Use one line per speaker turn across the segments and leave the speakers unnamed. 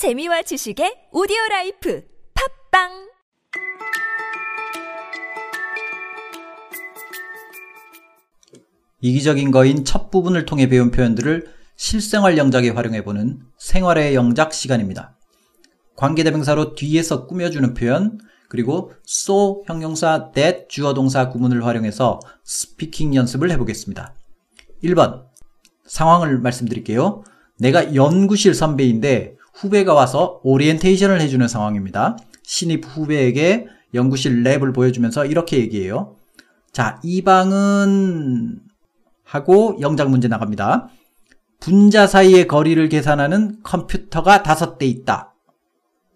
재미와 지식의 오디오 라이프 팟빵
이기적인 거인 첫 부분을 통해 배운 표현들을 실생활 영작에 활용해보는 생활의 영작 시간입니다. 관계대명사로 뒤에서 꾸며주는 표현, 그리고 so 형용사 that 주어 동사 구문을 활용해서 speaking 연습을 해보겠습니다. 1번 상황을 말씀드릴게요. 내가 연구실 선배인데 후배가 와서 오리엔테이션을 해주는 상황입니다. 신입 후배에게 연구실 랩을 보여주면서 이렇게 얘기해요. 자, 이 방은 하고 영작 문제 나갑니다. 분자 사이의 거리를 계산하는 컴퓨터가 다섯 대 있다.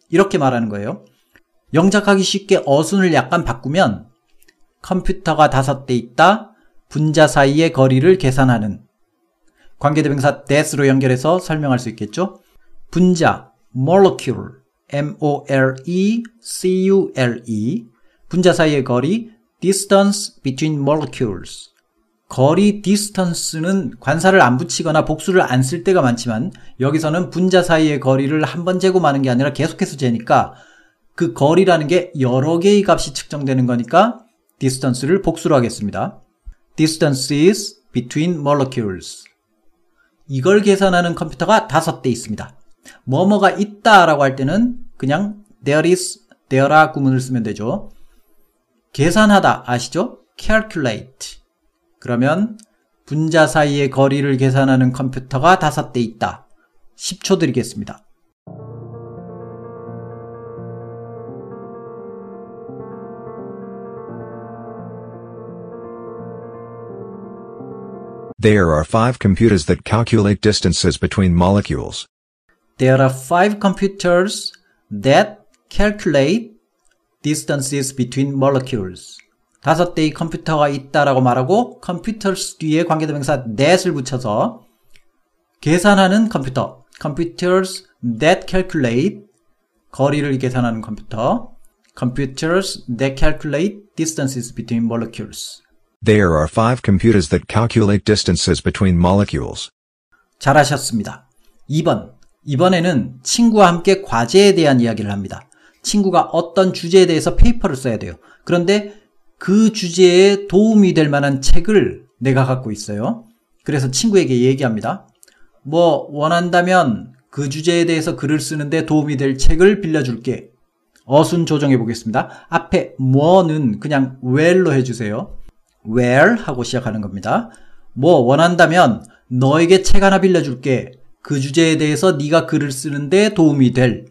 이렇게 말하는 거예요. 영작하기 쉽게 어순을 약간 바꾸면 컴퓨터가 다섯 대 있다. 분자 사이의 거리를 계산하는 관계대명사 that로 연결해서 설명할 수 있겠죠? 분자 molecule M-O-L-E-C-U-L-E 분자 사이의 거리 distance between molecules 거리 distance는 관사를 안 붙이거나 복수를 안 쓸 때가 많지만 여기서는 분자 사이의 거리를 한 번 재고 마는 게 아니라 계속해서 재니까 그 거리라는 게 여러 개의 값이 측정되는 거니까 distance를 복수로 하겠습니다. distance is between molecules. 이걸 계산하는 컴퓨터가 다섯 대 있습니다. 뭐뭐가 있다라고 할 때는 그냥 there is, there라 구문을 쓰면 되죠. 계산하다 아시죠? calculate. 그러면 분자 사이의 거리를 계산하는 컴퓨터가 다섯 대 있다. 10초 드리겠습니다.
There are five computers that calculate distances between molecules.
There are five computers that calculate distances between molecules. 다섯 대의 컴퓨터가 있다라고 말하고 computers 뒤에 관계대명사 that을 붙여서 계산하는 컴퓨터 computers that calculate 거리를 계산하는 컴퓨터 computers that calculate distances between molecules
There are five computers that calculate distances between molecules.
잘하셨습니다. 2번. 이번에는 친구와 함께 과제에 대한 이야기를 합니다. 친구가 어떤 주제에 대해서 페이퍼를 써야 돼요. 그런데 그 주제에 도움이 될 만한 책을 내가 갖고 있어요. 그래서 친구에게 얘기합니다. 뭐 원한다면 그 주제에 대해서 글을 쓰는데 도움이 될 책을 빌려줄게. 어순 조정해 보겠습니다. 앞에 뭐는 그냥 well로 해주세요. where 하고 시작하는 겁니다. 뭐 원한다면 너에게 책 하나 빌려줄게. 그 주제에 대해서 네가 글을 쓰는데 도움이 될.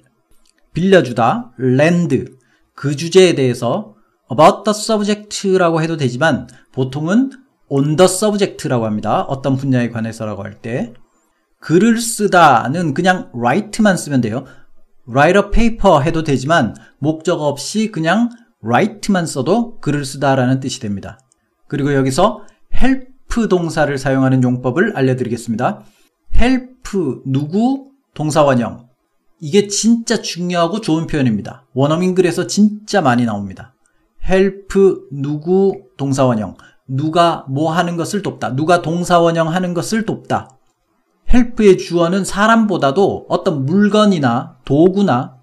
빌려주다, lend. 그 주제에 대해서 about the subject라고 해도 되지만 보통은 on the subject라고 합니다. 어떤 분야에 관해서라고 할 때. 글을 쓰다는 그냥 write만 쓰면 돼요. write a paper 해도 되지만 목적 없이 그냥 write만 써도 글을 쓰다라는 뜻이 됩니다. 그리고 여기서 help 동사를 사용하는 용법을 알려드리겠습니다. Help 누구? 동사원형. 이게 진짜 중요하고 좋은 표현입니다. 원어민 글에서 진짜 많이 나옵니다. help 누구? 동사원형. 누가 뭐 하는 것을 돕다. 누가 동사원형 하는 것을 돕다. help의 주어는 사람보다도 어떤 물건이나 도구나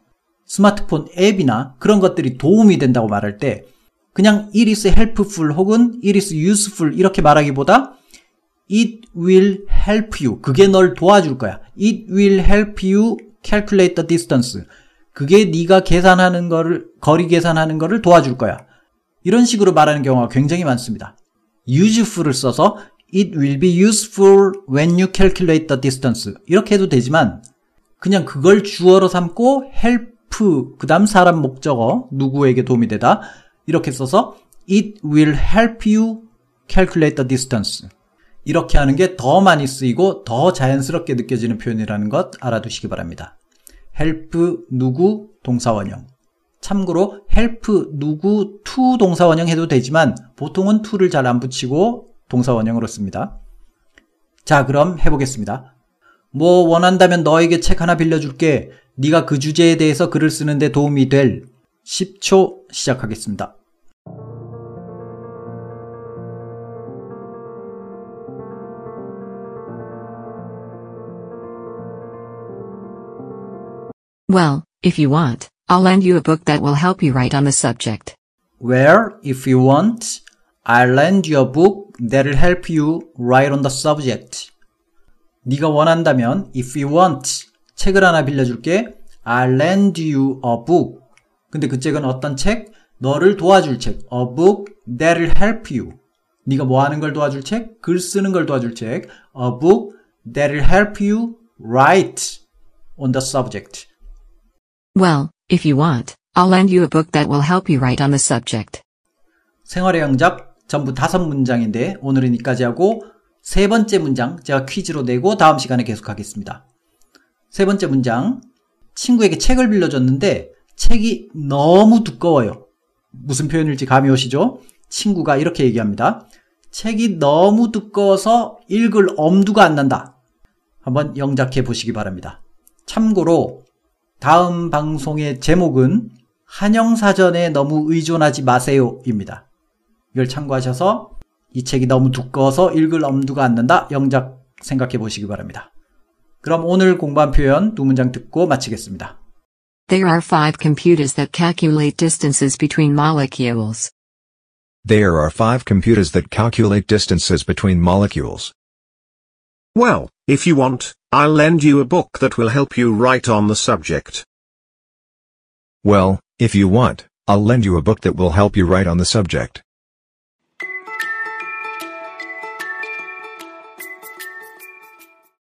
스마트폰 앱이나 그런 것들이 도움이 된다고 말할 때 그냥 it is helpful 혹은 it is useful 이렇게 말하기보다 it will help you 그게 널 도와줄 거야 it will help you calculate the distance 그게 네가 계산하는 거를 거리 계산하는 거를 도와줄 거야 이런 식으로 말하는 경우가 굉장히 많습니다 useful을 써서 it will be useful when you calculate the distance 이렇게 해도 되지만 그냥 그걸 주어로 삼고 help 그 다음 사람 목적어 누구에게 도움이 되다 이렇게 써서 it will help you calculate the distance 이렇게 하는 게 더 많이 쓰이고 더 자연스럽게 느껴지는 표현이라는 것 알아두시기 바랍니다. help 누구 동사원형 참고로 help 누구 to 동사원형 해도 되지만 보통은 to를 잘 안 붙이고 동사원형으로 씁니다. 자 그럼 해보겠습니다. 뭐 원한다면 너에게 책 하나 빌려줄게. 네가 그 주제에 대해서 글을 쓰는데 도움이 될 10초 시작하겠습니다.
Well, if you want, I'll lend you a book that will help you write on the subject.
Where, if you want, I'll lend you a book that'll help you write on the subject. 네가 원한다면, if you want, 책을 하나 빌려줄게. I'll lend you a book. 근데 그 책은 어떤 책? 너를 도와줄 책. A book that'll help you. 네가 뭐 하는 걸 도와줄 책? 글 쓰는 걸 도와줄 책. A book that'll help you write on the subject.
Well, if you want, I'll lend you a book that will help you write on the subject.
생활의 영작 전부 다섯 문장인데 오늘은 이까지 하고 세 번째 문장 제가 퀴즈로 내고 다음 시간에 계속하겠습니다. 세 번째 문장 친구에게 책을 빌려줬는데 책이 너무 두꺼워요. 무슨 표현일지 감이 오시죠? 친구가 이렇게 얘기합니다. 책이 너무 두꺼워서 읽을 엄두가 안 난다. 한번 영작해 보시기 바랍니다. 참고로 다음 방송의 제목은 한영사전에 너무 의존하지 마세요 입니다. 이걸 참고하셔서 이 책이 너무 두꺼워서 읽을 엄두가 안 난다. 영작 생각해 보시기 바랍니다. 그럼 오늘 공부한 표현 두 문장 듣고 마치겠습니다.
There are five computers that calculate distances between molecules.
There are five computers that calculate distances between molecules.
Well, if you want, I'll lend you a book that will help you write on the subject.
Well, if you want, I'll lend you a book that will help you write on the subject.